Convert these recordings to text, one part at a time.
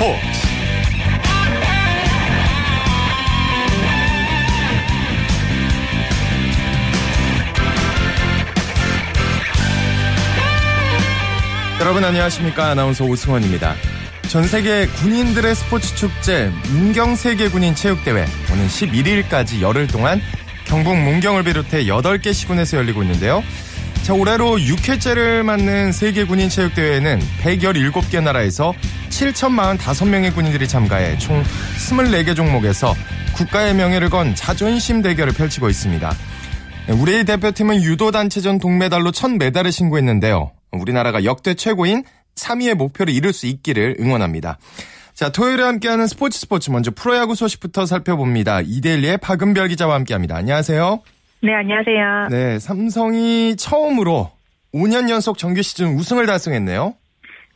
스포츠 여러분 안녕하십니까 아나운서 오승원입니다. 전 세계 군인들의 스포츠 축제 문경 세계 군인 체육대회 오는 11일까지 열흘 동안 경북 문경을 비롯해 8개 시군에서 열리고 있는데요. 자, 올해로 6회째를 맞는 세계 군인 체육대회에는 117개 나라에서 7,045명의 군인들이 참가해 총 24개 종목에서 국가의 명예를 건 자존심 대결을 펼치고 있습니다. 우리 대표팀은 유도 단체전 동메달로 첫 메달을 신고했는데요. 우리나라가 역대 최고인 3위의 목표를 이룰 수 있기를 응원합니다. 자, 토요일에 함께하는 스포츠 스포츠 먼저 프로야구 소식부터 살펴봅니다. 이데일리의 박은별 기자와 함께합니다. 안녕하세요. 네, 안녕하세요. 네, 삼성이 처음으로 5년 연속 정규 시즌 우승을 달성했네요.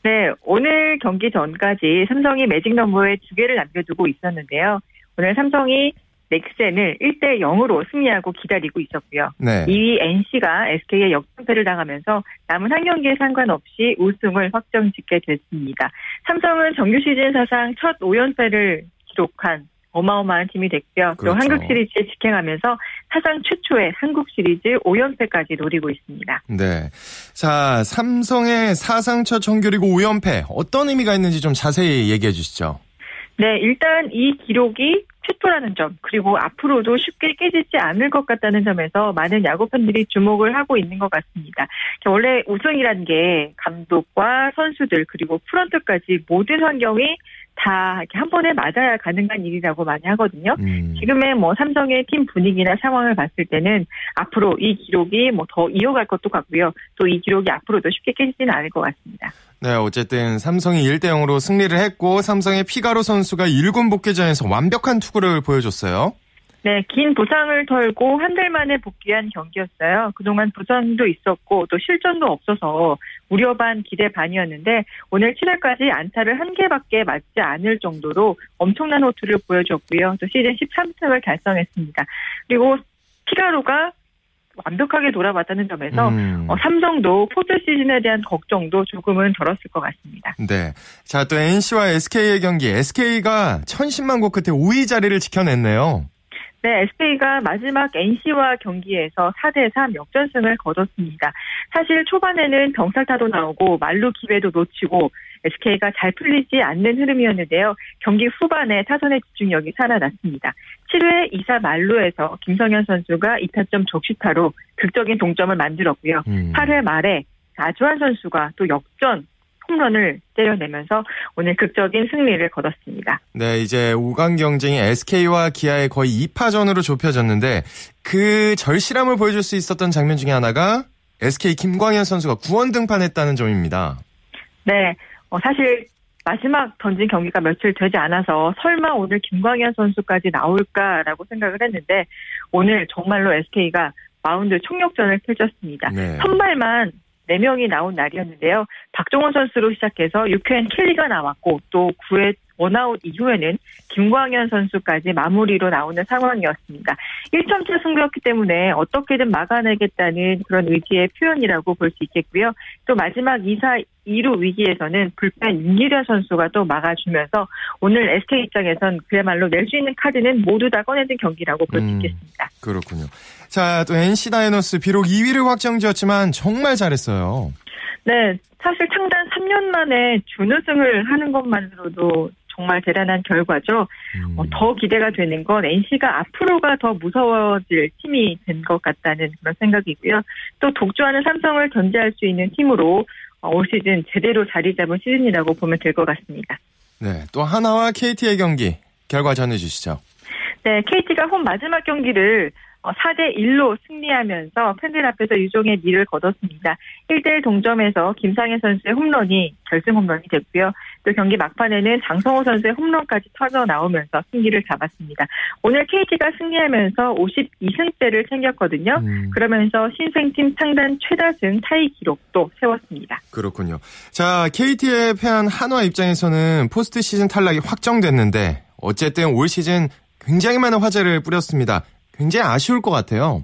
네, 오늘 경기 전까지 삼성이 매직 넘버에 두 개를 남겨두고 있었는데요. 오늘 삼성이 넥센을 1대 0으로 승리하고 기다리고 있었고요. 네. 2위 NC가 SK에 역전패를 당하면서 남은 한 경기에 상관없이 우승을 확정짓게 됐습니다. 삼성은 정규 시즌 사상 첫 5연패를 기록한 어마어마한 팀이 됐고요. 그렇죠. 또 한국 시리즈에 직행하면서 사상 최초의 한국 시리즈 5연패까지 노리고 있습니다. 네. 자, 삼성의 사상 첫 정규리그 5연패 어떤 의미가 있는지 좀 자세히 얘기해 주시죠. 네, 일단 이 기록이 최초라는 점, 그리고 앞으로도 쉽게 깨지지 않을 것 같다는 점에서 많은 야구 팬들이 주목을 하고 있는 것 같습니다. 원래 우승이라는 게 감독과 선수들, 그리고 프런트까지 모든 환경이 다 이렇게 한 번에 맞아야 가능한 일이라고 많이 하거든요. 음. 지금의 뭐 삼성의 팀 분위기나 상황을 봤을 때는 앞으로 이 기록이 뭐 더 이어갈 것도 같고요. 또 이 기록이 앞으로도 쉽게 깨지지는 않을 것 같습니다. 네, 어쨌든 삼성이 1대 0으로 승리를 했고 삼성의 피가로 선수가 1군 복귀전에서 완벽한 투구를 보여줬어요. 네, 긴 부상을 털고 한 달 만에 복귀한 경기였어요. 그동안 부상도 있었고 또 실전도 없어서 우려 반 기대 반이었는데 오늘 7회까지 안타를 한 개밖에 맞지 않을 정도로 엄청난 호투를 보여줬고요. 또 시즌 13승을 달성했습니다. 그리고 피가로가 완벽하게 돌아왔다는 점에서 음. 어, 삼성도 포트 시즌에 대한 걱정도 조금은 덜었을 것 같습니다. 네. 자, 또 NC와 SK의 경기. SK가 천신만고 끝에 5위 자리를 지켜냈네요. 네, SK가 마지막 NC와 경기에서 4대3 역전승을 거뒀습니다. 사실 초반에는 병살타도 나오고 말루 기회도 놓치고 SK가 잘 풀리지 않는 흐름이었는데요. 경기 후반에 타선의 집중력이 살아났습니다. 7회 2사 말루에서 김성현 선수가 2타점 적시타로 극적인 동점을 만들었고요. 음. 8회 말에 나주환 선수가 또 역전 홈런을 때려내면서 오늘 극적인 승리를 거뒀습니다. 네, 이제 5강 경쟁이 SK와 기아의 거의 2파전으로 좁혀졌는데 그 절실함을 보여줄 수 있었던 장면 중에 하나가 SK 김광현 선수가 구원 등판했다는 점입니다. 네, 어, 사실 마지막 던진 경기가 며칠 되지 않아서 설마 오늘 김광현 선수까지 나올까라고 생각을 했는데 오늘 정말로 SK가 마운드 총력전을 펼쳤습니다. 네. 선발만 4명이 나온 날이었는데요. 박종훈 선수로 시작해서 6회엔 켈리가 나왔고 또 9회 원아웃 이후에는 김광현 선수까지 마무리로 나오는 상황이었습니다. 1점차 승부였기 때문에 어떻게든 막아내겠다는 그런 의지의 표현이라고 볼 수 있겠고요. 또 마지막 2사 2루 위기에서는 불펜 윤기련 선수가 또 막아주면서 오늘 SK 입장에선 그야말로 낼 수 있는 카드는 모두 다 꺼내는 경기라고 볼수 음. 있겠습니다. 그렇군요. 자, 또 NC 다이노스 비록 2위를 확정지었지만 정말 잘했어요. 네, 사실 창단 3년 만에 준우승을 하는 것만으로도 정말 대단한 결과죠. 음. 어, 더 기대가 되는 건 NC가 앞으로가 더 무서워질 팀이 된 것 같다는 그런 생각이고요. 또 독주하는 삼성을 견제할 수 있는 팀으로 어, 올 시즌 제대로 자리 잡은 시즌이라고 보면 될 것 같습니다. 네, 또 하나와 KT의 경기 결과 전해주시죠. 네, KT가 홈 마지막 경기를 4대 1로 승리하면서 팬들 앞에서 유종의 미를 거뒀습니다. 1대 1 동점에서 김상현 선수의 홈런이 결승 홈런이 됐고요. 또 경기 막판에는 장성호 선수의 홈런까지 터져 나오면서 승리를 잡았습니다. 오늘 KT가 승리하면서 52승째를 챙겼거든요. 음, 그러면서 신생팀 창단 최다승 타이 기록도 세웠습니다. 그렇군요. 자, KT에 패한 한화 입장에서는 포스트 시즌 탈락이 확정됐는데 어쨌든 올 시즌 굉장히 많은 화제를 뿌렸습니다. 굉장히 아쉬울 것 같아요.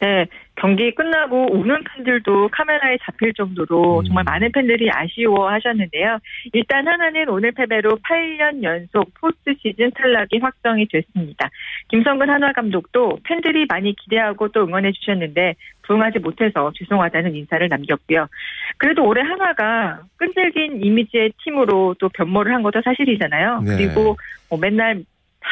네, 경기 끝나고 우는 팬들도 카메라에 잡힐 정도로 음. 정말 많은 팬들이 아쉬워 하셨는데요. 일단 한화는 오늘 패배로 8년 연속 포스트 시즌 탈락이 확정이 됐습니다. 김성근 한화 감독도 팬들이 많이 기대하고 또 응원해 주셨는데 부응하지 못해서 죄송하다는 인사를 남겼고요. 그래도 올해 한화가 끈질긴 이미지의 팀으로 또 변모를 한 것도 사실이잖아요. 네. 그리고 뭐 맨날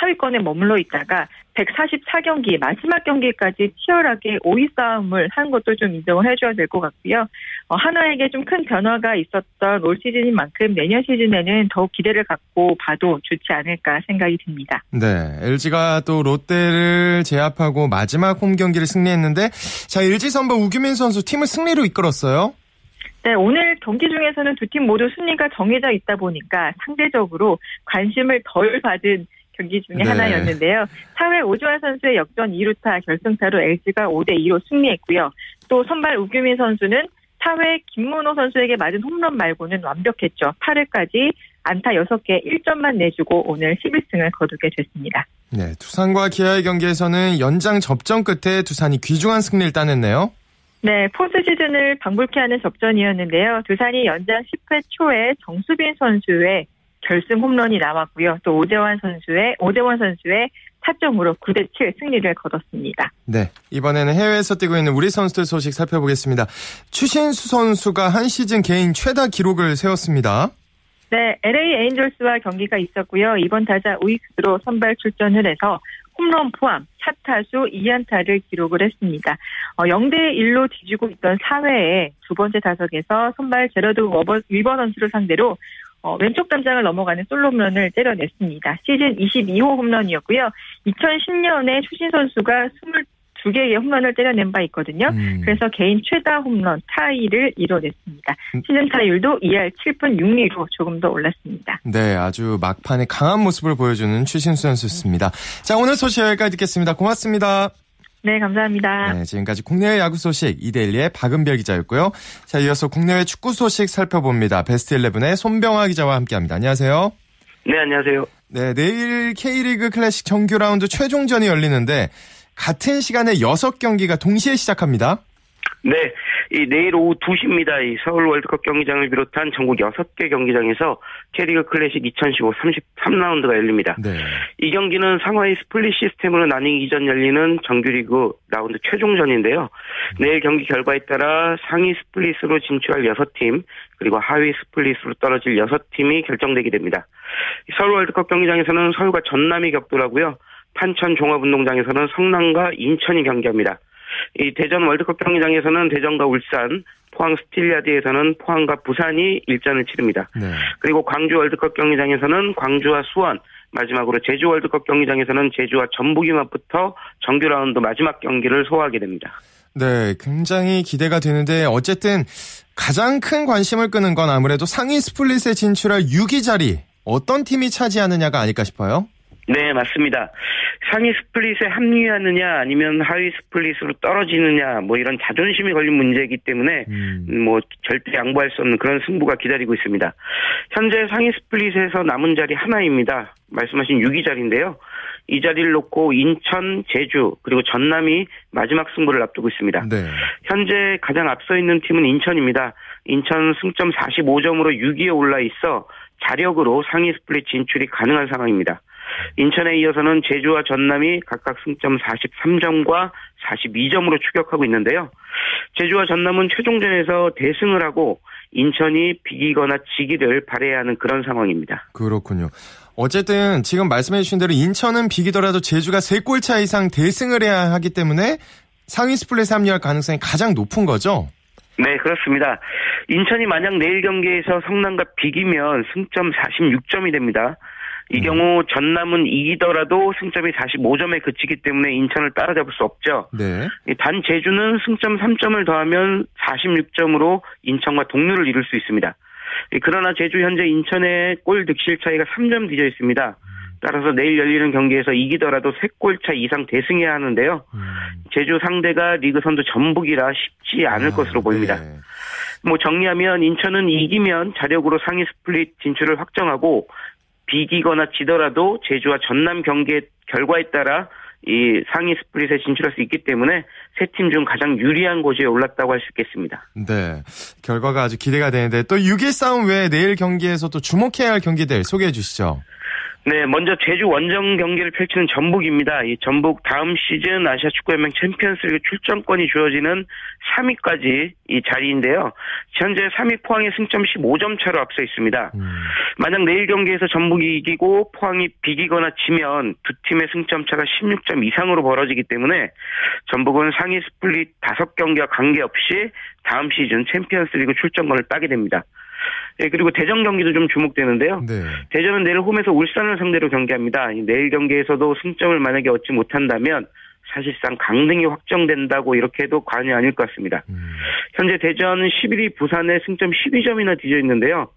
하위권에 머물러 있다가 144경기 마지막 경기까지 치열하게 5위 싸움을 한 것도 좀 인정을 해줘야 될 것 같고요. 어, 하나에게 좀 큰 변화가 있었던 올 시즌인 만큼 내년 시즌에는 더욱 기대를 갖고 봐도 좋지 않을까 생각이 듭니다. 네, LG가 또 롯데를 제압하고 마지막 홈 경기를 승리했는데 자 LG 선발 우규민 선수 팀을 승리로 이끌었어요. 네, 오늘 경기 중에서는 두 팀 모두 순위가 정해져 있다 보니까 상대적으로 관심을 덜 받은 경기 중에 네. 하나였는데요. 4회 오주환 선수의 역전 2루타 결승타로 LG가 5대 2로 승리했고요. 또 선발 우규민 선수는 4회 김문호 선수에게 맞은 홈런 말고는 완벽했죠. 8회까지 안타 6개 1점만 내주고 오늘 11승을 거두게 됐습니다. 네, 두산과 기아의 경기에서는 연장 접전 끝에 두산이 귀중한 승리를 따냈네요. 네, 포스 시즌을 방불케 하는 접전이었는데요. 두산이 연장 10회 초에 정수빈 선수의 결승 홈런이 나왔고요. 또 오재환 선수의 오재원 선수의 타점으로 9대 7 승리를 거뒀습니다. 네, 이번에는 해외에서 뛰고 있는 우리 선수들 소식 살펴보겠습니다. 추신수 선수가 한 시즌 개인 최다 기록을 세웠습니다. 네, LA 에인절스와 경기가 있었고요. 이번 타자 우익수로 선발 출전을 해서 홈런 포함 차타수 2안타를 기록을 했습니다. 어, 0대 1로 뒤지고 있던 4회에 두 번째 타석에서 선발 제러드 위버 선수를 상대로 어, 왼쪽 담장을 넘어가는 솔로 홈런을 때려냈습니다. 시즌 22호 홈런이었고요. 2010년에 추신 선수가 22개의 홈런을 때려낸 바 있거든요. 음. 그래서 개인 최다 홈런 타이를 이뤄냈습니다. 음. 시즌 타율도 2할 7분 6리로 조금 더 올랐습니다. 네, 아주 막판에 강한 모습을 보여주는 추신수 선수였습니다. 자, 오늘 소식 여기까지 듣겠습니다. 고맙습니다. 네, 감사합니다. 네, 지금까지 국내외 야구 소식 이데일리의 박은별 기자였고요. 자, 이어서 국내외 축구 소식 살펴봅니다. 베스트 11의 손병아 기자와 함께합니다. 안녕하세요. 네, 안녕하세요. 네, 내일 K리그 클래식 정규 라운드 최종전이 열리는데 같은 시간에 6경기가 동시에 시작합니다. 네, 이 내일 오후 2시입니다. 이 서울 월드컵 경기장을 비롯한 전국 6개 경기장에서 K리그 클래식 2015 33라운드가 열립니다. 네. 이 경기는 상하위 스플릿 시스템으로 나뉘기 전 열리는 정규리그 라운드 최종전인데요. 내일 경기 결과에 따라 상위 스플릿으로 진출할 6팀, 그리고 하위 스플릿으로 떨어질 6팀이 결정되게 됩니다. 서울 월드컵 경기장에서는 서울과 전남이 격돌하고요. 탄천 종합운동장에서는 성남과 인천이 경기합니다. 이 대전 월드컵 경기장에서는 대전과 울산, 포항 스틸야드에서는 포항과 부산이 일전을 치릅니다. 네. 그리고 광주 월드컵 경기장에서는 광주와 수원, 마지막으로 제주 월드컵 경기장에서는 제주와 전북이 맞붙어 정규 라운드 마지막 경기를 소화하게 됩니다. 네, 굉장히 기대가 되는데 어쨌든 가장 큰 관심을 끄는 건 아무래도 상위 스플릿에 진출할 6위 자리 어떤 팀이 차지하느냐가 아닐까 싶어요. 네, 맞습니다. 상위 스플릿에 합류하느냐 아니면 하위 스플릿으로 떨어지느냐 뭐 이런 자존심이 걸린 문제이기 때문에 음. 뭐 절대 양보할 수 없는 그런 승부가 기다리고 있습니다. 현재 상위 스플릿에서 남은 자리 하나입니다. 말씀하신 6위 자리인데요. 이 자리를 놓고 인천, 제주 그리고 전남이 마지막 승부를 앞두고 있습니다. 네. 현재 가장 앞서 있는 팀은 인천입니다. 인천 승점 45점으로 6위에 올라 있어 자력으로 상위 스플릿 진출이 가능한 상황입니다. 인천에 이어서는 제주와 전남이 각각 승점 43점과 42점으로 추격하고 있는데요. 제주와 전남은 최종전에서 대승을 하고 인천이 비기거나 지기를 바래야 하는 그런 상황입니다. 그렇군요. 어쨌든 지금 말씀해 주신 대로 인천은 비기더라도 제주가 3골 차 이상 대승을 해야 하기 때문에 상위 스플릿에 합류할 가능성이 가장 높은 거죠? 네, 그렇습니다. 인천이 만약 내일 경기에서 성남과 비기면 승점 46점이 됩니다. 이 경우 전남은 이기더라도 승점이 45점에 그치기 때문에 인천을 따라잡을 수 없죠. 네. 단 제주는 승점 3점을 더하면 46점으로 인천과 동률을 이룰 수 있습니다. 그러나 제주 현재 인천의 골 득실 차이가 3점 뒤져 있습니다. 따라서 내일 열리는 경기에서 이기더라도 3골 차 이상 대승해야 하는데요. 음. 제주 상대가 리그 선두 전북이라 쉽지 않을 아, 것으로 보입니다. 네. 뭐 정리하면 인천은 이기면 자력으로 상위 스플릿 진출을 확정하고 비기거나 지더라도 제주와 전남 경기의 결과에 따라 이 상위 스플릿에 진출할 수 있기 때문에 세 팀 중 가장 유리한 곳에 올랐다고 할 수 있겠습니다. 네. 결과가 아주 기대가 되는데 또 6위 싸움 외에 내일 경기에서 또 주목해야 할 경기들 소개해 주시죠. 네, 먼저 제주 원정 경기를 펼치는 전북입니다. 이 전북 다음 시즌 아시아 축구연맹 챔피언스리그 출전권이 주어지는 3위까지 이 자리인데요. 현재 3위 포항에 승점 15점 차로 앞서 있습니다. 음. 만약 내일 경기에서 전북이 이기고 포항이 비기거나 지면 두 팀의 승점 차가 16점 이상으로 벌어지기 때문에 전북은 상위 스플릿 5경기와 관계없이 다음 시즌 챔피언스리그 출전권을 따게 됩니다. 예, 그리고 대전 경기도 좀 주목되는데요. 네. 대전은 내일 홈에서 울산을 상대로 경기합니다. 내일 경기에서도 승점을 만약에 얻지 못한다면 사실상 강등이 확정된다고 이렇게 해도 과언이 아닐 것 같습니다. 음. 현재 대전 11위 부산에 승점 12점이나 뒤져 있는데요.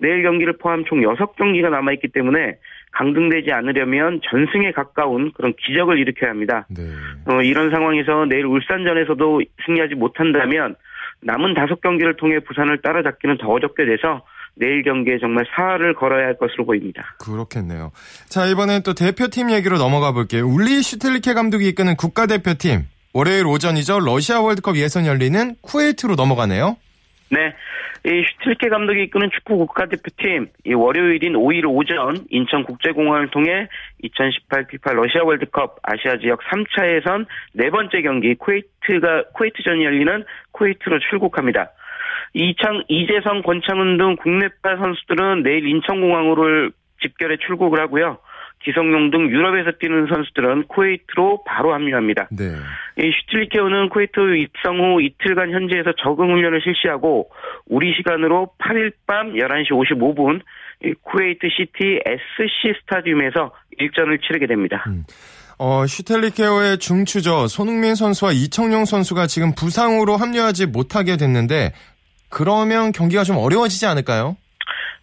내일 경기를 포함 총 6경기가 남아있기 때문에 강등되지 않으려면 전승에 가까운 그런 기적을 일으켜야 합니다. 네. 어, 이런 상황에서 내일 울산전에서도 승리하지 못한다면 남은 다섯 경기를 통해 부산을 따라잡기는 더 어렵게 돼서 내일 경기에 정말 사활을 걸어야 할 것으로 보입니다. 그렇겠네요. 자, 이번엔 또 대표팀 얘기로 넘어가 볼게요. 울리 슈틸리케 감독이 이끄는 국가대표팀. 월요일 오전이죠. 러시아 월드컵 예선 열리는 쿠웨이트로 넘어가네요. 네. 이 슈틸리케 감독이 이끄는 축구 국가대표팀, 이 월요일인 5일 오전 인천국제공항을 통해 2018 피파 러시아 월드컵 아시아 지역 3차 예선 네 번째 경기 쿠웨이트가 쿠웨이트전이 열리는 쿠웨이트로 출국합니다. 이창 이재성 권창훈 등 국내파 선수들은 내일 인천공항으로 집결해 출국을 하고요. 기성용 등 유럽에서 뛰는 선수들은 쿠웨이트로 바로 합류합니다. 네. 이 슈틸리케호는 쿠웨이트 입성 후 이틀간 현지에서 적응 훈련을 실시하고 우리 시간으로 8일 밤 11시 55분 쿠웨이트 시티 SC 스타디움에서 일전을 치르게 됩니다. 음. 어, 슈틸리케호의 중추죠. 손흥민 선수와 이청용 선수가 지금 부상으로 합류하지 못하게 됐는데 그러면 경기가 좀 어려워지지 않을까요?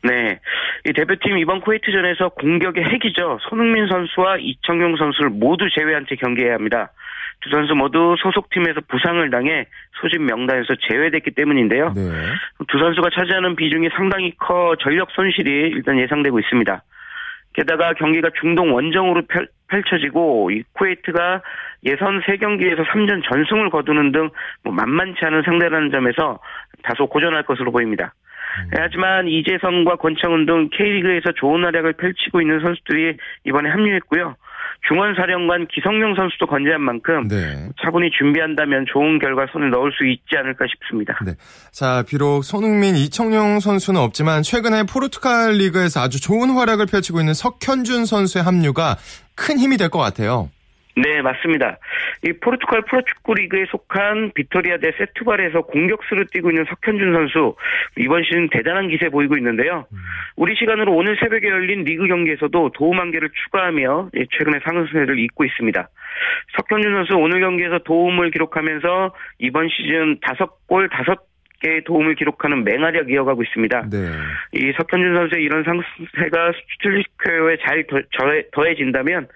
네. 이 대표팀 이번 쿠웨이트전에서 공격의 핵이죠. 손흥민 선수와 이청용 선수를 모두 제외한 채 경기해야 합니다. 두 선수 모두 소속팀에서 부상을 당해 소집 명단에서 제외됐기 때문인데요. 네. 두 선수가 차지하는 비중이 상당히 커 전력 손실이 일단 예상되고 있습니다. 게다가 경기가 중동 원정으로 펼, 펼쳐지고 이 쿠웨이트가 예선 3경기에서 3전 전승을 거두는 등 뭐 만만치 않은 상대라는 점에서 다소 고전할 것으로 보입니다. 음. 하지만 이재성과 권창훈 등 K리그에서 좋은 활약을 펼치고 있는 선수들이 이번에 합류했고요. 중원사령관 기성용 선수도 건재한 만큼 네. 차분히 준비한다면 좋은 결과 손을 넣을 수 있지 않을까 싶습니다. 네. 자, 비록 손흥민, 이청용 선수는 없지만 최근에 포르투갈 리그에서 아주 좋은 활약을 펼치고 있는 석현준 선수의 합류가 큰 힘이 될 것 같아요. 네, 맞습니다. 이 포르투갈 프로축구 리그에 속한 비토리아 데 세투발에서 공격수로 뛰고 있는 석현준 선수 이번 시즌 대단한 기세 보이고 있는데요. 우리 시간으로 오늘 새벽에 열린 리그 경기에서도 도움 한 개를 추가하며 최근에 상승세를 잇고 있습니다. 석현준 선수 오늘 경기에서 도움을 기록하면서 이번 시즌 5골 5 개의 도움을 기록하는 맹활약 이어가고 있습니다. 네. 이 석현준 선수의 이런 상승세가 슈틸리케호에 잘 더해, 진다면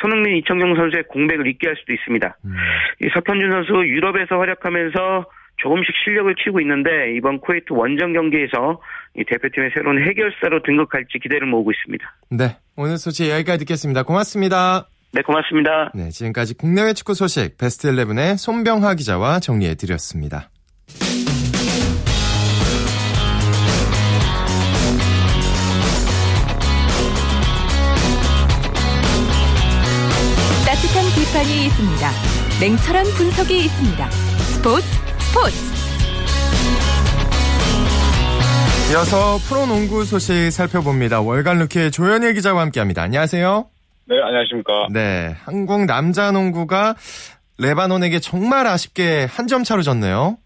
손흥민, 이청용 선수의 공백을 잊게 할 수도 있습니다. 음. 이 석현준 선수 유럽에서 활약하면서 조금씩 실력을 키우고 있는데 이번 쿠웨이트 원정 경기에서 이 대표팀의 새로운 해결사로 등극할지 기대를 모으고 있습니다. 네, 오늘 소식 여기까지 듣겠습니다. 고맙습니다. 네, 고맙습니다. 네, 지금까지 국내외 축구 소식 베스트 11의 손병하 기자와 정리해 드렸습니다. 있습니다. 냉철한 분석이 있습니다. 스포츠 스포츠. 이어서 프로농구 소식 살펴봅니다. 월간 루키의 조현일 기자와 함께합니다. 안녕하세요. 네, 안녕하십니까. 네, 한국 남자 농구가 레바논에게 정말 아쉽게 한 점 차로 졌네요.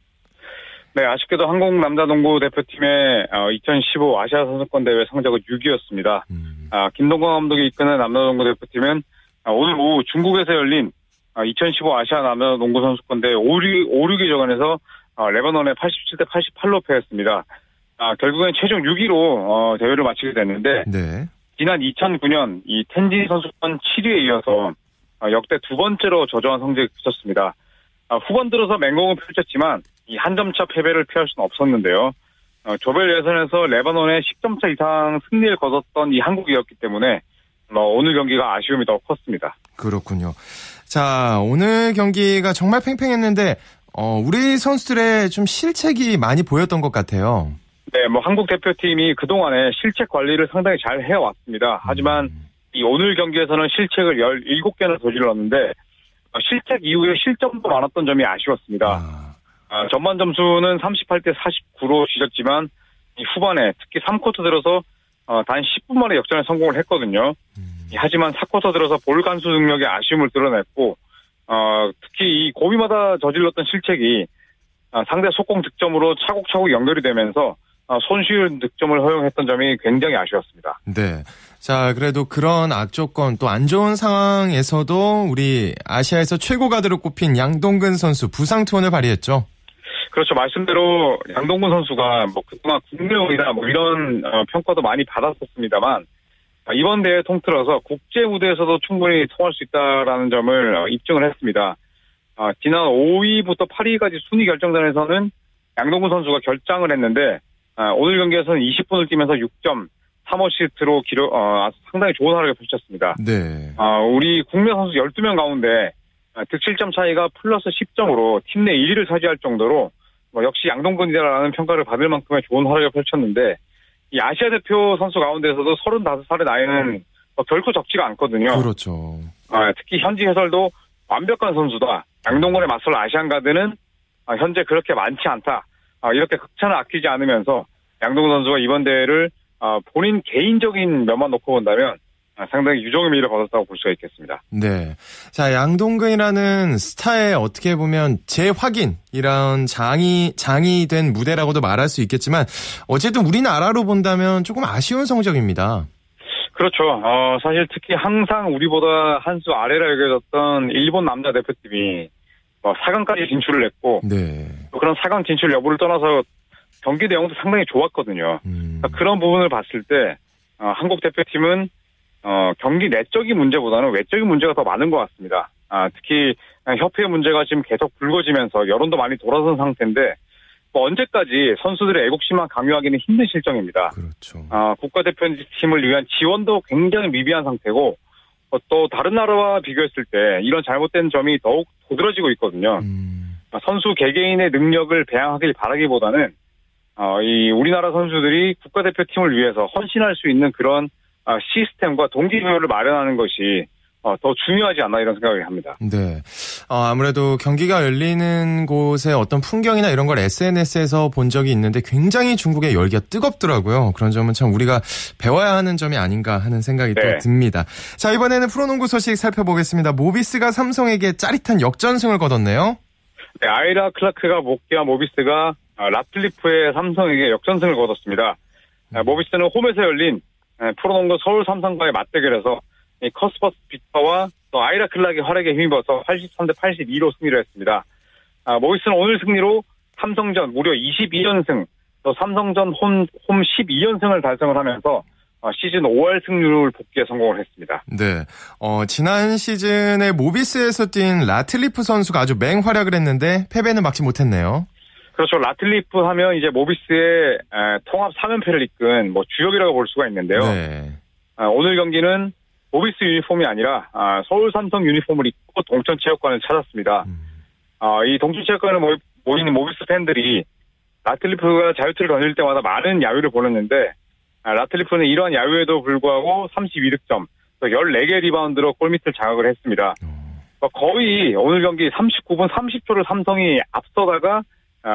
네, 아쉽게도 한국 남자 농구 대표팀의 2015 어, 아시아 선수권 대회 성적은 6위였습니다. 음. 아, 김동건 감독이 이끄는 남자 농구 대표팀은 아, 오늘 오후 중국에서 열린 2015 아, 아시아 남자 농구 선수권 대회 5, 6위 저간에서 아, 레바논에 87대 88로 패했습니다. 결국엔 최종 6위로 어, 대회를 마치게 됐는데 네. 지난 2009년 이 텐진 선수권 7위에 이어서 역대 두 번째로 저조한 성적을 붙였습니다. 후반 들어서 맹공을 펼쳤지만 이 한 점 차 패배를 피할 수는 없었는데요. 어, 조별 예선에서 레바논에 10점 차 이상 승리를 거뒀던 이 한국이었기 때문에 뭐 오늘 경기가 아쉬움이 더 컸습니다. 그렇군요. 자, 오늘 경기가 정말 팽팽했는데, 어, 우리 선수들의 좀 실책이 많이 보였던 것 같아요. 네, 뭐 한국 대표팀이 그동안에 실책 관리를 상당히 잘 해왔습니다. 하지만 음. 이 오늘 경기에서는 실책을 17개나 저질렀는데 어, 실책 이후에 실점도 많았던 점이 아쉬웠습니다. 아, 아, 전반 점수는 38대 49로 지졌지만 이 후반에 특히 3쿼터 들어서 어, 단 10분 만에 역전에 성공을 했거든요. 음. 하지만 4쿼터 들어서 볼 간수 능력의 아쉬움을 드러냈고 어, 특히 이 고비마다 저질렀던 실책이 아, 상대 속공 득점으로 차곡차곡 연결이 되면서 아, 손쉬운 득점을 허용했던 점이 굉장히 아쉬웠습니다. 네. 자, 그래도 그런 악조건 또 안 좋은 상황에서도 우리 아시아에서 최고 가드로 꼽힌 양동근 선수 부상 투혼을 발휘했죠. 그렇죠. 말씀대로 양동근 선수가 뭐 그동안 국내용이나 뭐 이런 어, 평가도 많이 받았었습니다만 아, 이번 대회 통틀어서 국제 무대에서도 충분히 통할 수 있다라는 점을 어, 입증을 했습니다. 아, 지난 5위부터 8위까지 순위 결정전에서는 양동근 선수가 결장을 했는데 아, 오늘 경기에서는 20분을 뛰면서 6점 3어시스트로 기록 어, 상당히 좋은 활약을 펼쳤습니다. 네. 아, 우리 국내 선수 12명 가운데 아, 득실점 차이가 플러스 10점으로 팀 내 1위를 차지할 정도로 뭐 역시 양동근이라는 평가를 받을 만큼의 좋은 활약을 펼쳤는데 이 아시아 대표 선수 가운데서도 35살의 나이는 뭐 결코 적지가 않거든요. 그렇죠. 아, 특히 현지 해설도 완벽한 선수다. 양동근에 맞설 아시안 가드는 아, 현재 그렇게 많지 않다. 아, 이렇게 극찬을 아끼지 않으면서 양동근 선수가 이번 대회를 아, 본인 개인적인 면만 놓고 본다면 아, 상당히 유종의 미를 거뒀다고 볼 수가 있겠습니다. 네. 자, 양동근이라는 스타의 어떻게 보면 재확인, 이런 장이, 장이 된 무대라고도 말할 수 있겠지만, 어쨌든 우리나라로 본다면 조금 아쉬운 성적입니다. 그렇죠. 어, 사실 특히 항상 우리보다 한 수 아래라 여겨졌던 일본 남자 대표팀이 어, 4강까지 진출을 했고 네. 또 그런 4강 진출 여부를 떠나서 경기 내용도 상당히 좋았거든요. 음, 그러니까 그런 부분을 봤을 때 어, 한국 대표팀은 어, 경기 내적인 문제보다는 외적인 문제가 더 많은 것 같습니다. 아, 특히 협회 문제가 지금 계속 불거지면서 여론도 많이 돌아선 상태인데 뭐 언제까지 선수들의 애국심만 강요하기는 힘든 실정입니다. 그렇죠. 아, 국가대표팀을 위한 지원도 굉장히 미비한 상태고 어, 또 다른 나라와 비교했을 때 이런 잘못된 점이 더욱 도드라지고 있거든요. 음, 아, 선수 개개인의 능력을 배양하길 바라기보다는 어, 이 우리나라 선수들이 국가대표팀을 위해서 헌신할 수 있는 그런 아, 시스템과 동기부여를 마련하는 것이 어, 더 중요하지 않나 이런 생각을 합니다. 네. 어, 아무래도 경기가 열리는 곳의 어떤 풍경이나 이런 걸 SNS에서 본 적이 있는데 굉장히 중국의 열기가 뜨겁더라고요. 그런 점은 참 우리가 배워야 하는 점이 아닌가 하는 생각이 또 네. 듭니다. 자, 이번에는 프로농구 소식 살펴보겠습니다. 모비스가 삼성에게 짜릿한 역전승을 거뒀네요. 네, 아이라 클라크가 복귀한 모비스가 아, 라틀리프의 삼성에게 역전승을 거뒀습니다. 아, 모비스는 홈에서 열린 아, 프로농구 서울 삼성과의 맞대결에서 이 커스버트 빅터와 또 아이라 클락의 활약에 힘입어서 83대 82로 승리를 했습니다. 아, 모비스는 오늘 승리로 삼성전 무려 22연승, 또 삼성전 홈, 홈 12연승을 달성을 하면서 어, 시즌 5할 승률 복귀에 성공을 했습니다. 네. 어, 지난 시즌에 모비스에서 뛴 라틀리프 선수가 아주 맹활약을 했는데 패배는 막지 못했네요. 그렇죠. 라틀리프 하면 이제 모비스의 에, 통합 3연패를 이끈 뭐 주역이라고 볼 수가 있는데요. 네. 아, 오늘 경기는 모비스 유니폼이 아니라 아, 서울 삼성 유니폼을 입고 동천체육관을 찾았습니다. 음. 아, 이 동천체육관에 모이, 모이는 모비스 팬들이 라틀리프가 자유투를 던질 때마다 많은 야유를 보냈는데 아, 라틀리프는 이러한 야유에도 불구하고 32득점, 또 14개 리바운드로 골밑을 장악을 했습니다. 어, 거의 오늘 경기 39분 30초를 삼성이 앞서다가 아,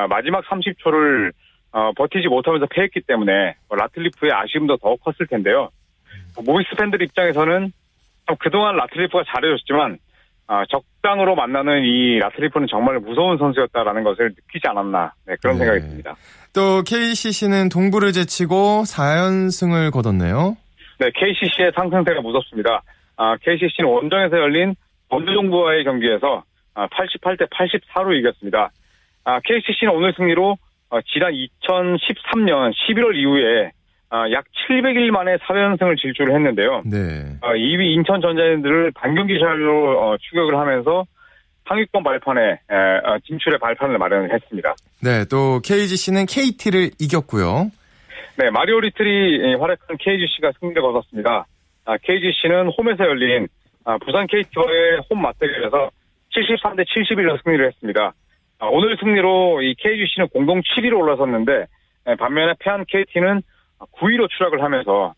마지막 30초를 어, 버티지 못하면서 패했기 때문에 뭐 라틀리프의 아쉬움도 더 컸을 텐데요. 뭐 모비스 팬들 입장에서는 좀 그동안 라틀리프가 잘해줬지만 아, 적으로 만나는 이 라틀리프는 정말 무서운 선수였다라는 것을 느끼지 않았나 네, 그런 네. 생각이 듭니다. 또 KCC는 동부를 제치고 4연승을 거뒀네요. 네, KCC의 상승세가 무섭습니다. 아, KCC는 원정에서 열린 범주정부와의 경기에서 아, 88대 84로 이겼습니다. 아, KCC는 오늘 승리로 어, 지난 2013년 11월 이후에 아, 약 700일 만에 4연승을 질주를 했는데요. 네. 어, 2위 인천 전자랜드를 반경기 차로 어, 추격을 하면서 상위권 발판에 에, 어, 진출의 발판을 마련을 했습니다. 네, 또 KGC는 KT를 이겼고요. 네, 마리오 리틀이 예, 활약한 KGC가 승리를 거뒀습니다. 아, KGC는 홈에서 열린 아, 부산 KT와의 홈 맞대결에서 73대 71로 승리를 했습니다. 아, 오늘 승리로 이 KGC는 공동 7위로 올라섰는데 예, 반면에 패한 KT는 9위로 추락을 하면서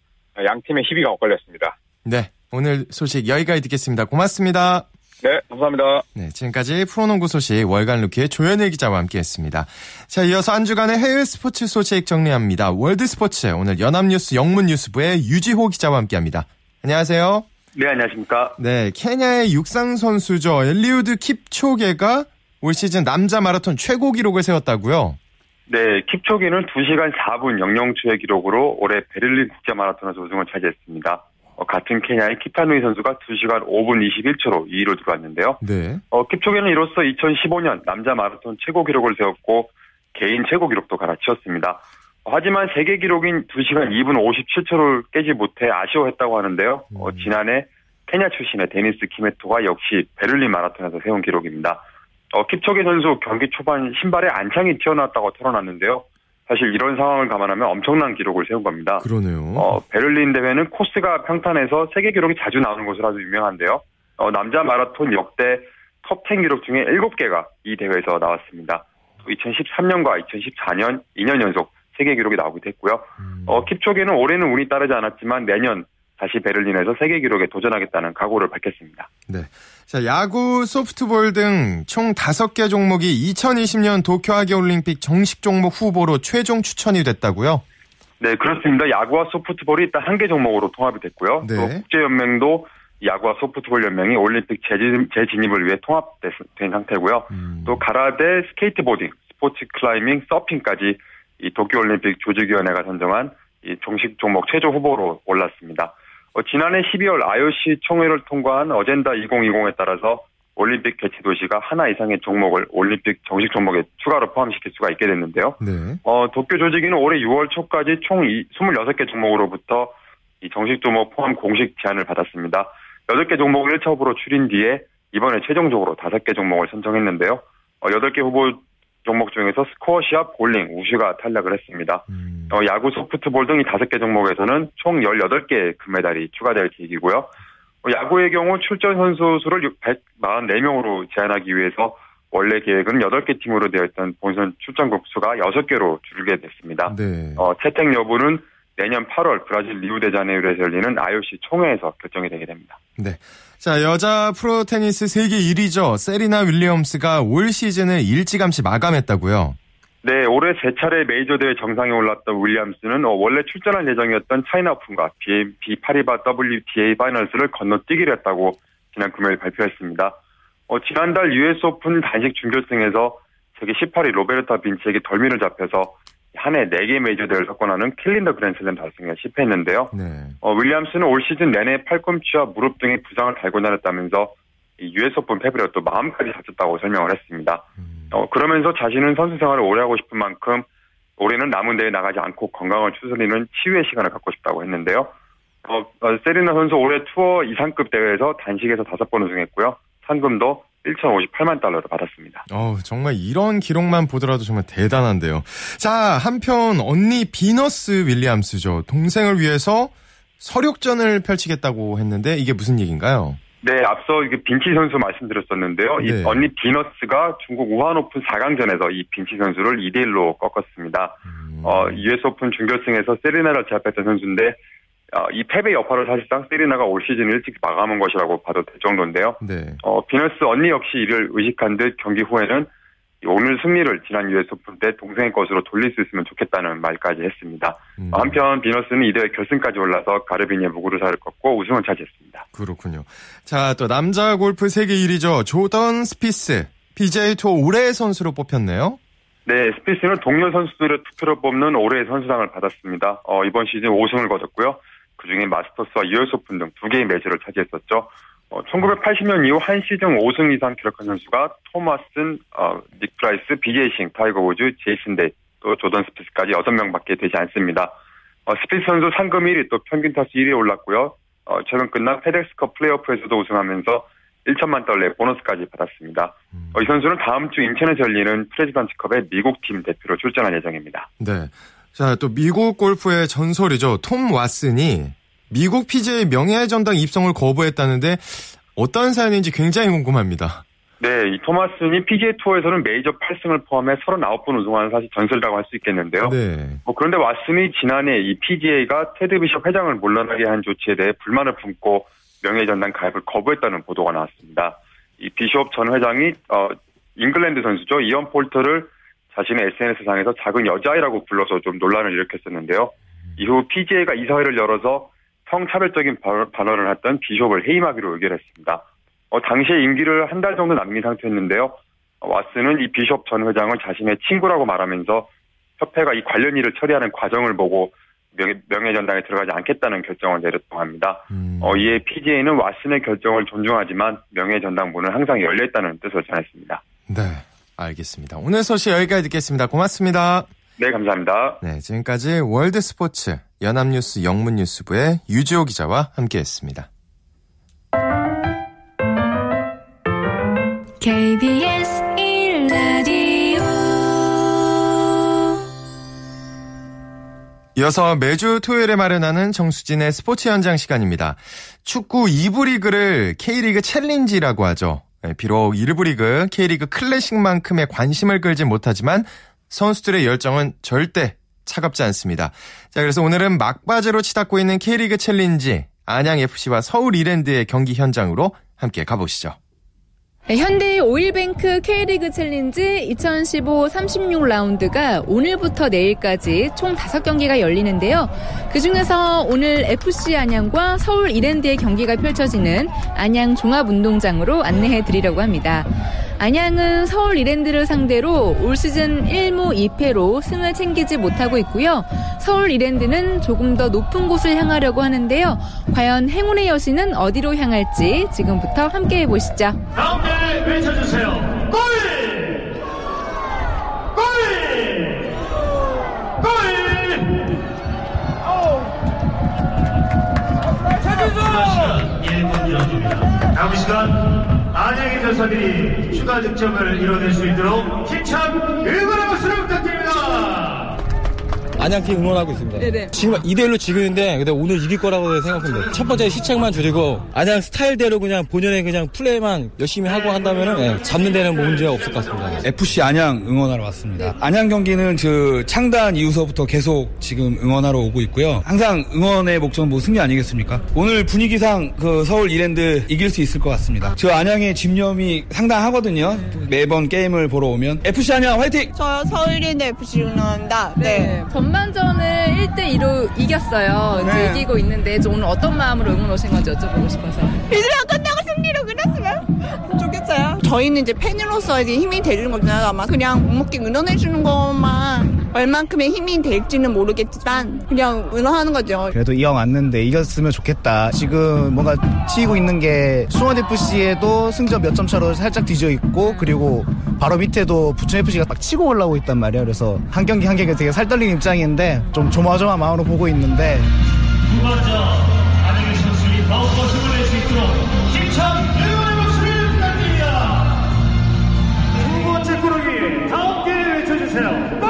양 팀의 희비가 엇갈렸습니다. 네, 오늘 소식 여기까지 듣겠습니다. 고맙습니다. 네, 감사합니다. 네, 지금까지 프로농구 소식 월간 루키의 조현일 기자와 함께했습니다. 자, 이어서 한 주간의 해외 스포츠 소식 정리합니다. 월드 스포츠 오늘 연합뉴스 영문뉴스부의 유지호 기자와 함께합니다. 안녕하세요. 네, 안녕하십니까. 네, 케냐의 육상 선수죠 엘리우드 킵초게가 올 시즌 남자 마라톤 최고 기록을 세웠다고요? 네, 킵초게는 2시간 4분 00초의 기록으로 올해 베를린 국제 마라톤에서 우승을 차지했습니다. 어, 같은 케냐의 킵타누이 선수가 2시간 5분 21초로 2위로 들어왔는데요. 네. 어, 킵초게는 이로써 2015년 남자 마라톤 최고 기록을 세웠고 개인 최고 기록도 갈아치웠습니다. 어, 하지만 세계 기록인 2시간 2분 57초를 깨지 못해 아쉬워했다고 하는데요. 어, 음. 지난해 케냐 출신의 데니스 키메토가 역시 베를린 마라톤에서 세운 기록입니다. 어, 킵초게 선수 경기 초반 신발에 안창이 튀어나왔다고 털어놨는데요. 사실 이런 상황을 감안하면 엄청난 기록을 세운 겁니다. 그러네요. 어, 베를린 대회는 코스가 평탄해서 세계 기록이 자주 나오는 것으로 아주 유명한데요. 어, 남자 마라톤 역대 톱10 기록 중에 7개가 이 대회에서 나왔습니다. 또 2013년과 2014년 2년 연속 세계 기록이 나오기도 했고요. 음. 어, 킵초게는 올해는 운이 따르지 않았지만 내년 다시 베를린에서 세계 기록에 도전하겠다는 각오를 밝혔습니다. 네. 자, 야구, 소프트볼 등 총 5개 종목이 2020년 도쿄 하계 올림픽 정식 종목 후보로 최종 추천이 됐다고요? 네, 그렇습니다. 야구와 소프트볼이 일단 한 개 종목으로 통합이 됐고요. 네. 또 국제연맹도 야구와 소프트볼 연맹이 올림픽 재진, 재진입을 위해 통합된 상태고요. 음. 또 가라데, 스케이트보딩, 스포츠 클라이밍, 서핑까지 이 도쿄올림픽 조직위원회가 선정한 이 정식 종목 최종 후보로 올랐습니다. 어, 지난해 12월 IOC 총회를 통과한 어젠다 2020에 따라서 올림픽 개최 도시가 하나 이상의 종목을 올림픽 정식 종목에 추가로 포함시킬 수가 있게 됐는데요. 네. 어, 도쿄 조직위는 올해 6월 초까지 총 이- 26개 종목으로부터 이 정식 종목 포함 공식 제안을 받았습니다. 8개 종목을 1차후보로 추린 뒤에 이번에 최종적으로 5개 종목을 선정했는데요. 어, 8개 후보 종목 중에서 스쿼시와 볼링, 우슈가 탈락을 했습니다. 음. 어, 야구, 소프트볼 등이 5개 종목에서는 총 18개의 금메달이 추가될 계획이고요. 어, 야구의 경우 출전 선수 수를 144명으로 제한하기 위해서 원래 계획은 8개 팀으로 되어 있던 본선 출전국 수가 6개로 줄게 됐습니다. 네. 어, 채택 여부는 내년 8월 브라질 리우데자네이루에서 열리는 IOC 총회에서 결정이 되게 됩니다. 네. 자, 여자 프로 테니스 세계 1위죠. 세리나 윌리엄스가 올 시즌을 일찌감치 마감했다고요. 네, 올해 세 차례 메이저 대회 정상에 올랐던 윌리엄스는 어, 원래 출전할 예정이었던 차이나 오픈과 BNP 파리바 WTA 파이널스를 건너뛰기로 했다고 지난 금요일 발표했습니다. 어, 지난달 US 오픈 단식 준결승에서 세계 18위 로베르타 빈치에게 덜미를 잡혀서 한 해 4개 메이저 대회를 석권하는 캘린더 그랜슬램 달성에 실패했는데요. 네. 어, 윌리엄스는 올 시즌 내내 팔꿈치와 무릎 등의 부상을 달고 다녔다면서 이 US 오픈 패배로 또 마음까지 다쳤다고 설명을 했습니다. 음. 어, 그러면서 자신은 선수 생활을 오래 하고 싶은 만큼 올해는 남은 대회 나가지 않고 건강을 추스리는 치유의 시간을 갖고 싶다고 했는데요. 어, 어, 세리나 선수 올해 투어 이상급 대회에서 단식에서 다섯 번 우승했고요. 상금도 1,058만 달러를 받았습니다. 어우, 정말 이런 기록만 보더라도 정말 대단한데요. 자, 한편 언니 비너스 윌리엄스죠. 동생을 위해서 설욕전을 펼치겠다고 했는데 이게 무슨 얘기인가요? 네, 앞서 이게 빈치 선수 말씀드렸었는데요. 네. 이 언니 비너스가 중국 우한 오픈 4강전에서 이 빈치 선수를 2대1로 꺾었습니다. 음. 어, US 오픈 준결승에서 세리나를 제압했던 선수인데, 어, 이 패배 여파로 사실상 세리나가 올 시즌 일찍 마감한 것이라고 봐도 될 정도인데요. 네. 어, 비너스 언니 역시 이를 의식한 듯 경기 후에는 이 오늘 승리를 지난 US 오픈 때 동생의 것으로 돌릴 수 있으면 좋겠다는 말까지 했습니다. 음. 어, 한편 비너스는 이 대회 결승까지 올라서 가르비녜 무구루사를 꺾고 우승을 차지했습니다. 그렇군요. 자, 또 남자 골프 세계 1위죠. 조던 스피스. PGA 투어 올해의 선수로 뽑혔네요. 네, 스피스는 동료 선수들의 투표로 뽑는 올해의 선수상을 받았습니다. 어, 이번 시즌 5승을 거뒀고요. 그중에 마스터스와 US 오픈 등 두 개의 메이저를 차지했었죠. 어, 1980년 이후 한 시즌 5승 이상 기록한 선수가 톰 왓슨, 어, 닉 프라이스, BJ 싱, 타이거 우즈, 제이슨 데이, 또 조던 스피스까지 6명밖에 되지 않습니다. 어, 스피스 선수 상금 1위, 또 평균 타수 1위에 올랐고요. 어, 최근 끝난 페덱스컵 플레이오프에서도 우승하면서 1천만 달러의 보너스까지 받았습니다. 어, 이 선수는 다음 주 인천에서 열리는 프레지던츠컵에 미국 팀 대표로 출전할 예정입니다. 네. 자, 또 미국 골프의 전설이죠. 톰 왓슨이 미국 PGA 명예의 전당 입성을 거부했다는데 어떤 사연인지 굉장히 궁금합니다. 네, 이 토마슨이 PGA 투어에서는 메이저 8승을 포함해 39번 우승하는 사실 전설이라고 할 수 있겠는데요. 네. 뭐 그런데 왓슨이 지난해 이 PGA가 테드 비숍 회장을 물러나게 한 조치에 대해 불만을 품고 명예 전당 가입을 거부했다는 보도가 나왔습니다. 이 비숍 전 회장이 어 잉글랜드 선수죠 이언 폴터를 자신의 SNS상에서 작은 여자아이라고 불러서 좀 논란을 일으켰었는데요. 이후 PGA가 이사회를 열어서 성차별적인 발언을 했던 비숍을 해임하기로 의결했습니다. 어, 당시에 임기를 한 달 정도 남긴 상태였는데요. 어, 왓슨은 이 비숍 전 회장을 자신의 친구라고 말하면서 협회가 이 관련 일을 처리하는 과정을 보고 명예, 명예 전당에 들어가지 않겠다는 결정을 내렸다고 합니다. 음. 어, 이에 PGA는 왓슨의 결정을 존중하지만 명예전당 문은 항상 열려있다는 뜻을 전했습니다. 네, 알겠습니다. 오늘 소식 여기까지 듣겠습니다. 고맙습니다. 네, 감사합니다. 네, 지금까지 월드 스포츠 연합뉴스 영문뉴스부의 유지호 기자와 함께했습니다. KBS 1라디오 이어서 매주 토요일에 마련하는 정수진의 스포츠 현장 시간입니다. 축구 2부 리그를 K리그 챌린지라고 하죠. 네, 비록 1부 리그, K리그 클래식만큼의 관심을 끌지 못하지만 선수들의 열정은 절대 차갑지 않습니다. 자, 그래서 오늘은 막바지로 치닫고 있는 K리그 챌린지 안양FC와 서울 이랜드의 경기 현장으로 함께 가보시죠. 네, 현대 오일뱅크 K리그 챌린지 2015 36라운드가 오늘부터 내일까지 총 5경기가 열리는데요. 그중에서 오늘 FC 안양과 서울 이랜드의 경기가 펼쳐지는 안양 종합운동장으로 안내해 드리려고 합니다. 안양은 서울 이랜드를 상대로 올 시즌 1무 2패로 승을 챙기지 못하고 있고요. 서울 이랜드는 조금 더 높은 곳을 향하려고 하는데요. 과연 행운의 여신은 어디로 향할지 지금부터 함께 해보시죠. 가운데 외쳐주세요. 골! 골! 골! 시간 1분 이어집니다. 다음 시간 안양의 전사들이 추가 득점을 이뤄낼 수 있도록 힘찬 응원의 박수를 부탁드립니다. 안양팀 응원하고 있습니다. 네네. 지금 2대1로 지고 있는데 근데 오늘 이길 거라고 생각합니다. 첫 번째 시책만 줄이고 안양 스타일대로 그냥 본연의 그냥 플레이만 열심히 하고 한다면은 네, 잡는 데는 뭐 문제가 없을 것 같습니다. FC 안양 응원하러 왔습니다. 안양 경기는 그 창단 이후서부터 계속 지금 응원하러 오고 있고요. 항상 응원의 목적은 뭐 승리 아니겠습니까? 오늘 분위기상 그 서울 이랜드 이길 수 있을 것 같습니다. 저 안양의 집념이 상당하거든요. 매번 게임을 보러 오면 FC 안양 화이팅! 저 서울 이랜드 FC 응원합니다. 네. 네. 전반전을 1대2로 이겼어요. 이제 네. 이기고 있는데 오늘 어떤 마음으로 응원 오신 건지 여쭤보고 싶어서. 이들아 끝나고 승리로 끝났으면 좋겠어요. 저희는 이제 팬으로서 이제 힘이 되는 거잖아요. 아마 그냥 묵묵히 응원해주는 것만 얼만큼의 힘이 될지는 모르겠지만 그냥 응원하는 거죠. 그래도 이왕 왔는데 이겼으면 좋겠다. 지금 뭔가 치이고 있는 게 수원 FC에도 승점 몇 점 차로 살짝 뒤져 있고 그리고 바로 밑에도 부천 FC가 딱 치고 올라오고 있단 말이에요. 그래서 한 경기 한 경기 되게 살떨리는 입장인데 좀 조마조마 마음으로 보고 있는데. 두번째 안양의 선수들이 더욱 거심을 낼수 있도록 응 외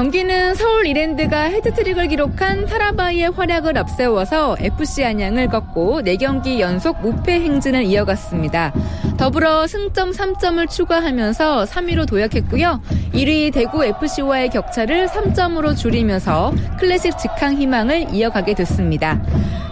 경기는 서울 이랜드가 헤드트릭을 기록한 타라바이의 활약을 앞세워서 FC 안양을 꺾고 4경기 연속 무패 행진을 이어갔습니다. 더불어 승점 3점을 추가하면서 3위로 도약했고요. 1위 대구 FC와의 격차를 3점으로 줄이면서 클래식 직항 희망을 이어가게 됐습니다.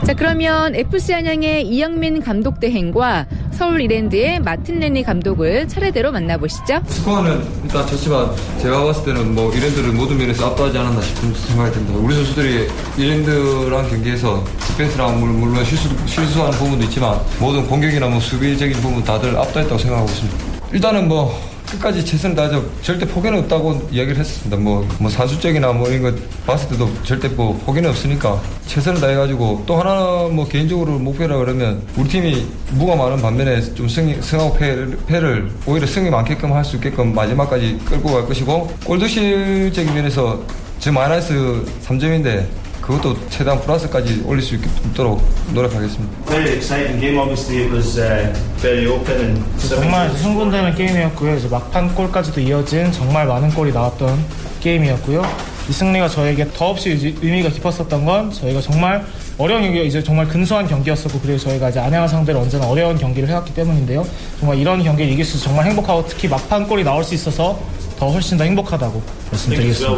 자 그러면 FC 안양의 이영민 감독 대행과 서울 이랜드의 마틴 레니 감독을 차례대로 만나보시죠. 스코어는 일단 좋지만 제가 봤을 때는 뭐 이랜드를 모든 면에서 압도하지 않았나 싶은 생각이 듭니다. 우리 선수들이 이랜드랑 경기에서 디펜스랑 물론 실수, 실수하는 부분도 있지만 모든 공격이나 뭐 수비적인 부분 다들 압도했다고 생각하고 있습니다. 일단은 뭐 끝까지 최선을 다해서 절대 포기는 없다고 이야기를 했습니다. 뭐, 뭐 사수적이나 뭐 이런 거 봤을 때도 절대 뭐 포기는 없으니까 최선을 다해가지고 또 하나 뭐 개인적으로 목표라 그러면 우리 팀이 무가 많은 반면에 좀 승리, 승하고 패를, 패를 오히려 승이 많게끔 할 수 있게끔 마지막까지 끌고 갈 것이고 골드실적인 면에서 지금 마이너스 3점인데 그것도 최대한 플러스까지 올릴 수 있도록 노력하겠습니다. Very exciting game. Obviously, it was uh, very open and 정말 흥분되는 게임이었고요. 이제 막판 골까지도 이어진 정말 많은 골이 나왔던 게임이었고요. 이 승리가 저에게 더없이 의미가 깊었었던 건 저희가 정말 어려운 경기 이제 정말 근소한 경기였었고 그리고 저희가 이제 안양을 상대로 언제나 어려운 경기를 해왔기 때문인데요. 정말 이런 경기를 이길 수 있어서 정말 행복하고 특히 막판 골이 나올 수 있어서 더 훨씬 더 행복하다고 말씀드리겠습니다.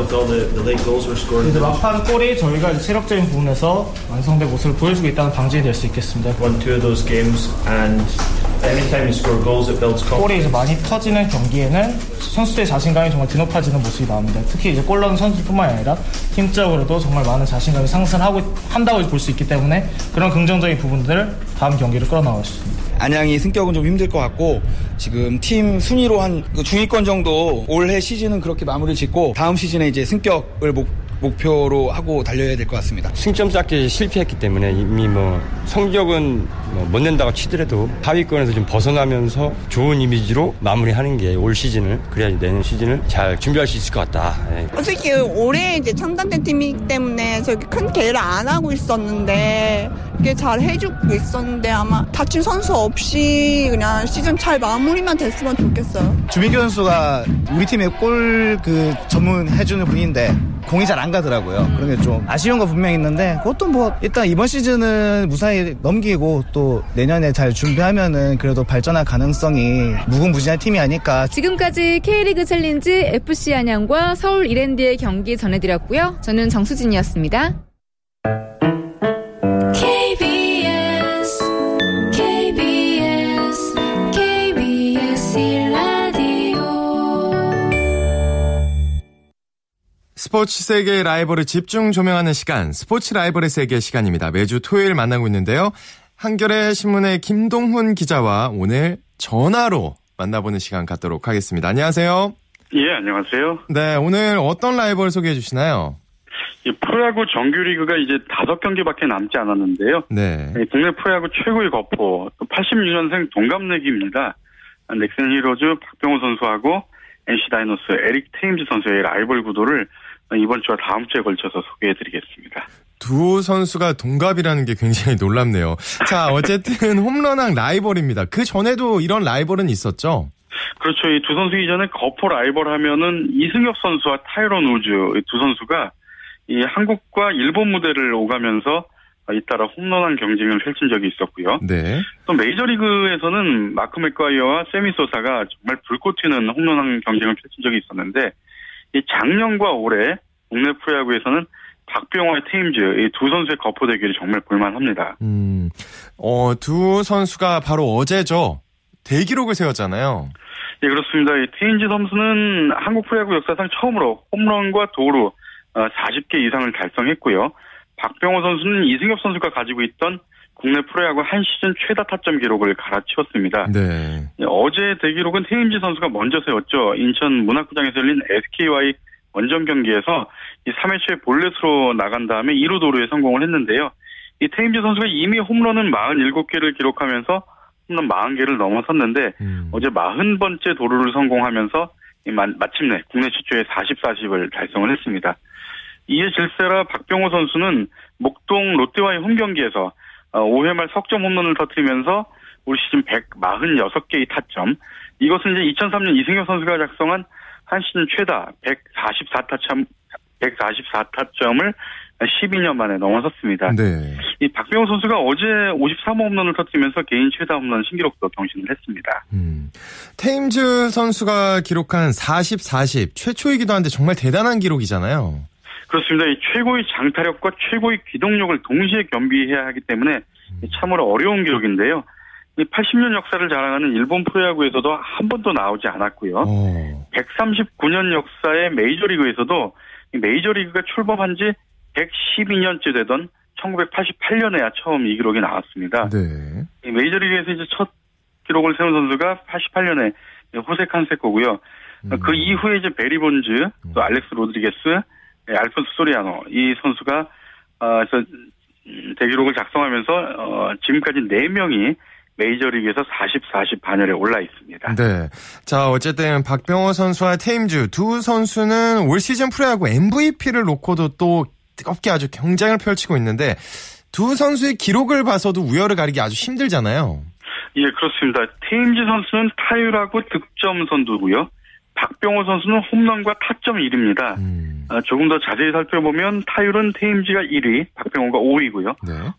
이제 막판 골이 저희가 체력적인 부분에서 완성된 모습을 보여주고 있다는 방증이 될 수 있겠습니다. 골이 이제. 많이 터지는 경기에는 선수들의 자신감이 정말 드높아지는 모습이 나옵니다. 특히 이제 골 넣는 선수뿐만 아니라 팀적으로도 정말 많은 자신감이 상승하고 한다고 볼 수 있기 때문에 그런 긍정적인 부분들을 다음 경기를 끌어나갈 수 있습니다. 안양이 승격은 좀 힘들 것 같고 지금 팀 순위로 한그 중위권 정도 올해 시즌은 그렇게 마무리 짓고 다음 시즌에 이제 승격을 목, 목표로 하고 달려야 될 것 같습니다. 승점 쌓기 실패했기 때문에 이미 뭐 성적은 뭐 못 낸다고 치더라도 하위권에서 좀 벗어나면서 좋은 이미지로 마무리하는 게 올 시즌을 그래야 내년 시즌을 잘 준비할 수 있을 것 같다. 예. 솔직히 올해 이제 창단된 팀이기 때문에 저기 큰 대회를 안 하고 있었는데 이게 잘 해주고 있었는데 아마 다친 선수 없이 그냥 시즌 잘 마무리만 됐으면 좋겠어요. 주민규 선수가 우리 팀의 골 그 전문해주는 분인데 공이 잘 안 가더라고요. 그런 게 좀 아쉬운 거 분명히 있는데 그것도 뭐 일단 이번 시즌은 무사히 넘기고 또 내년에 잘 준비하면은 그래도 발전할 가능성이 무궁무진한 팀이 아닐까. 지금까지 K리그 챌린지 FC 안양과 서울 이랜드의 경기 전해드렸고요. 저는 정수진이었습니다. KBS KBS KBS 1라디오 스포츠 세계의 라이벌을 집중 조명하는 시간, 스포츠 라이벌의 세계 시간입니다. 매주 토요일 만나고 있는데요. 한겨레 신문의 김동훈 기자와 오늘 전화로 만나보는 시간 갖도록 하겠습니다. 안녕하세요. 예, 안녕하세요. 네, 오늘 어떤 라이벌 소개해 주시나요? 이 프로야구 정규리그가 이제 다섯 경기밖에 남지 않았는데요. 네. 이 국내 프로야구 최고의 거포, 86년생 동갑내기입니다. 넥센 히어로즈 박병호 선수하고 NC 다이노스 에릭 테임즈 선수의 라이벌 구도를 이번 주와 다음 주에 걸쳐서 소개해 드리겠습니다. 두 선수가 동갑이라는 게 굉장히 놀랍네요. 자, 어쨌든 홈런왕 라이벌입니다. 그 전에도 이런 라이벌은 있었죠? 그렇죠. 이 두 선수 이전에 거포 라이벌 하면은 이승엽 선수와 타이런 우즈 이두 선수가 이 한국과 일본 무대를 오가면서 잇따라 홈런왕 경쟁을 펼친 적이 있었고요. 네. 또 메이저리그에서는 마크 맥과이어와 세미 소사가 정말 불꽃 튀는 홈런왕 경쟁을 펼친 적이 있었는데 이 작년과 올해 국내 프로야구에서는 박병호의 테임즈 이 두 선수의 거포 대결이 정말 볼만합니다. 음, 어, 두 선수가 바로 어제죠. 대기록을 세웠잖아요. 예, 그렇습니다. 이 테임즈 선수는 한국 프로야구 역사상 처음으로 홈런과 도루 40개 이상을 달성했고요. 박병호 선수는 이승엽 선수가 가지고 있던 국내 프로야구 한 시즌 최다 타점 기록을 갈아치웠습니다. 네. 예, 어제 대기록은 테임즈 선수가 먼저 세웠죠. 인천 문학구장에서 열린 SK와의 원정 경기에서 이 3회 초에 볼넷으로 나간 다음에 2루 도루에 성공을 했는데요. 이 테임즈 선수가 이미 홈런은 47개를 기록하면서 홈런 40개를 넘어섰는데 어제 40번째 도루를 성공하면서 마침내 국내 최초의 40, 40을 달성을 했습니다. 이에 질세라 박병호 선수는 목동 롯데와의 홈 경기에서 5회 말 석점 홈런을 터뜨리면서 올 시즌 146개의 타점. 이것은 이제 2003년 이승엽 선수가 작성한 한 시즌 최다 144타점 144타점을 12년 만에 넘어섰습니다. 네. 이 박병호 선수가 어제 53호 홈런을 터뜨리면서 개인 최다 홈런 신기록도 경신을 했습니다. 테임즈 선수가 기록한 40, 40 최초이기도 한데 정말 대단한 기록이잖아요. 그렇습니다. 이 최고의 장타력과 최고의 기동력을 동시에 겸비해야 하기 때문에 참으로 어려운 기록인데요. 이 80년 역사를 자랑하는 일본 프로야구에서도 한 번도 나오지 않았고요. 139년 역사의 메이저리그에서도 이 메이저리그가 출범한 지 112년째 되던 1988년에야 처음 이 기록이 나왔습니다. 네. 이 메이저리그에서 이제 첫 기록을 세운 선수가 88년에 호세 칸세코고요. 그 이후에 이제 베리 본즈, 또 알렉스 로드리게스, 예, 알폰소 소리아노 이 선수가 어, 저, 음, 대기록을 작성하면서 어, 지금까지 4 명이 메이저리그에서 40, 40 반열에 올라 있습니다. 네. 자, 어쨌든 박병호 선수와 테임즈 두 선수는 올 시즌 프로야구 MVP를 놓고도 또 뜨겁게 아주 경쟁을 펼치고 있는데 두 선수의 기록을 봐서도 우열을 가리기 아주 힘들잖아요. 예, 그렇습니다. 테임즈 선수는 타율하고 득점 선두고요. 박병호 선수는 홈런과 타점 1위입니다. 아, 조금 더 자세히 살펴보면 타율은 테임즈가 1위, 박병호가 5위고요.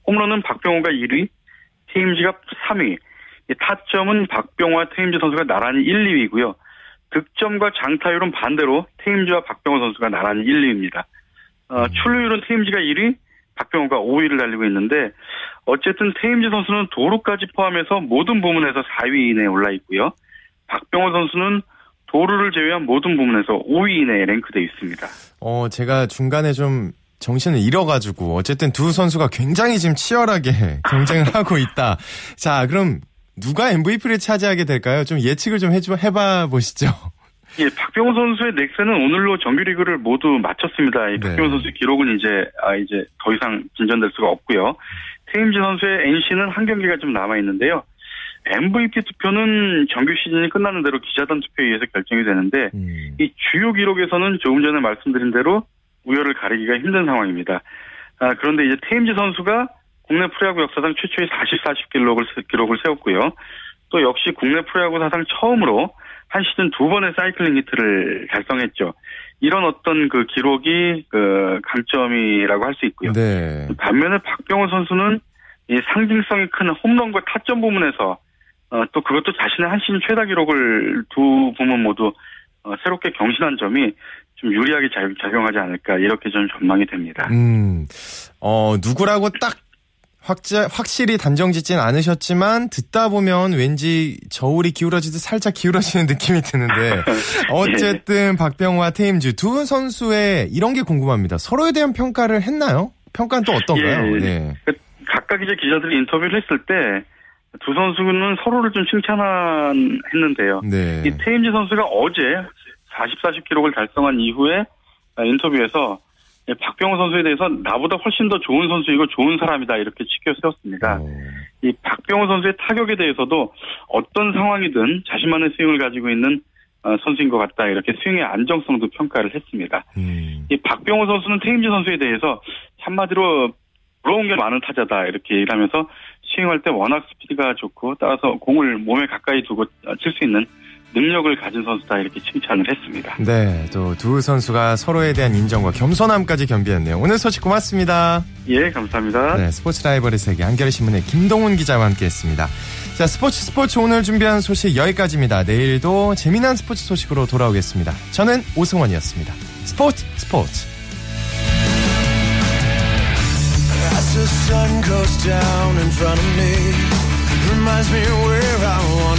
홈런은 박병호가 1위, 테임즈가 3위. 이 타점은 박병호와 테임즈 선수가 나란히 1, 2위고요. 득점과 장타율은 반대로 테임즈와 박병호 선수가 나란히 1, 2위입니다. 어, 출루율은 테임즈가 1위, 박병호가 5위를 달리고 있는데 어쨌든 테임즈 선수는 도루까지 포함해서 모든 부문에서 4위 이내에 올라 있고요. 박병호 선수는 도루를 제외한 모든 부문에서 5위 이내에 랭크되어 있습니다. 어, 제가 중간에 좀 정신을 잃어가지고 어쨌든 두 선수가 굉장히 지금 치열하게 경쟁을 하고 있다. 자, 그럼 누가 MVP를 차지하게 될까요? 좀 예측을 좀 해줘, 해봐 보시죠. 예, 박병호 선수의 넥센은 오늘로 정규리그를 모두 마쳤습니다. 이 박병호 선수의 기록은 이제 아 이제 더 이상 진전될 수가 없고요. 테임즈 선수의 NC는 한 경기가 좀 남아 있는데요. MVP 투표는 정규 시즌이 끝나는 대로 기자단 투표에 의해서 결정이 되는데 이 주요 기록에서는 조금 전에 말씀드린 대로 우열을 가리기가 힘든 상황입니다. 아, 그런데 이제 테임즈 선수가 국내 프로야구 역사상 최초의 40, 40 기록을 기록을 세웠고요. 또 역시 국내 프로야구 사상 처음으로 한 시즌 두 번의 사이클링 히트를 달성했죠. 이런 어떤 그 기록이 그 강점이라고 할 수 있고요. 네. 반면에 박병호 선수는 이 상징성이 큰 홈런과 타점 부문에서 어, 또 그것도 자신의 한 시즌 최다 기록을 두 부문 모두 어, 새롭게 경신한 점이 좀 유리하게 작- 작용하지 않을까 이렇게 좀 전망이 됩니다. 음, 어, 누구라고 딱 확자, 확실히 단정 짓진 않으셨지만 듣다 보면 왠지 저울이 기울어지듯 살짝 기울어지는 느낌이 드는데 어쨌든 박병호와 테임즈 두 선수의 이런 게 궁금합니다. 서로에 대한 평가를 했나요? 평가는 또 어떤가요? 예, 네. 그 각각 이제 기자들이 인터뷰를 했을 때 두 선수는 서로를 좀 칭찬했는데요. 네. 이 테임즈 선수가 어제 40, 40 기록을 달성한 이후에 인터뷰에서 박병호 선수에 대해서 나보다 훨씬 더 좋은 선수이고 좋은 사람이다 이렇게 치켜 세웠습니다. 이 박병호 선수의 타격에 대해서도 어떤 상황이든 자신만의 스윙을 가지고 있는 어, 선수인 것 같다 이렇게 스윙의 안정성도 평가를 했습니다. 이 박병호 선수는 테임즈 선수에 대해서 한마디로 부러운 게 많은 타자다 이렇게 얘기를 하면서 스윙할 때 워낙 스피드가 좋고 따라서 공을 몸에 가까이 두고 칠 수 있는 능력을 가진 선수다 이렇게 칭찬을 했습니다. 네, 또 두 선수가 서로에 대한 인정과 겸손함까지 겸비했네요. 오늘 소식 고맙습니다. 예, 감사합니다. 네, 스포츠 라이벌의 세계 한겨레 신문의 김동훈 기자와 함께했습니다. 자, 스포츠 스포츠 오늘 준비한 소식 여기까지입니다. 내일도 재미난 스포츠 소식으로 돌아오겠습니다. 저는 오승원이었습니다. 스포츠 스포츠. As the sun goes down in front of me, reminds me where I be.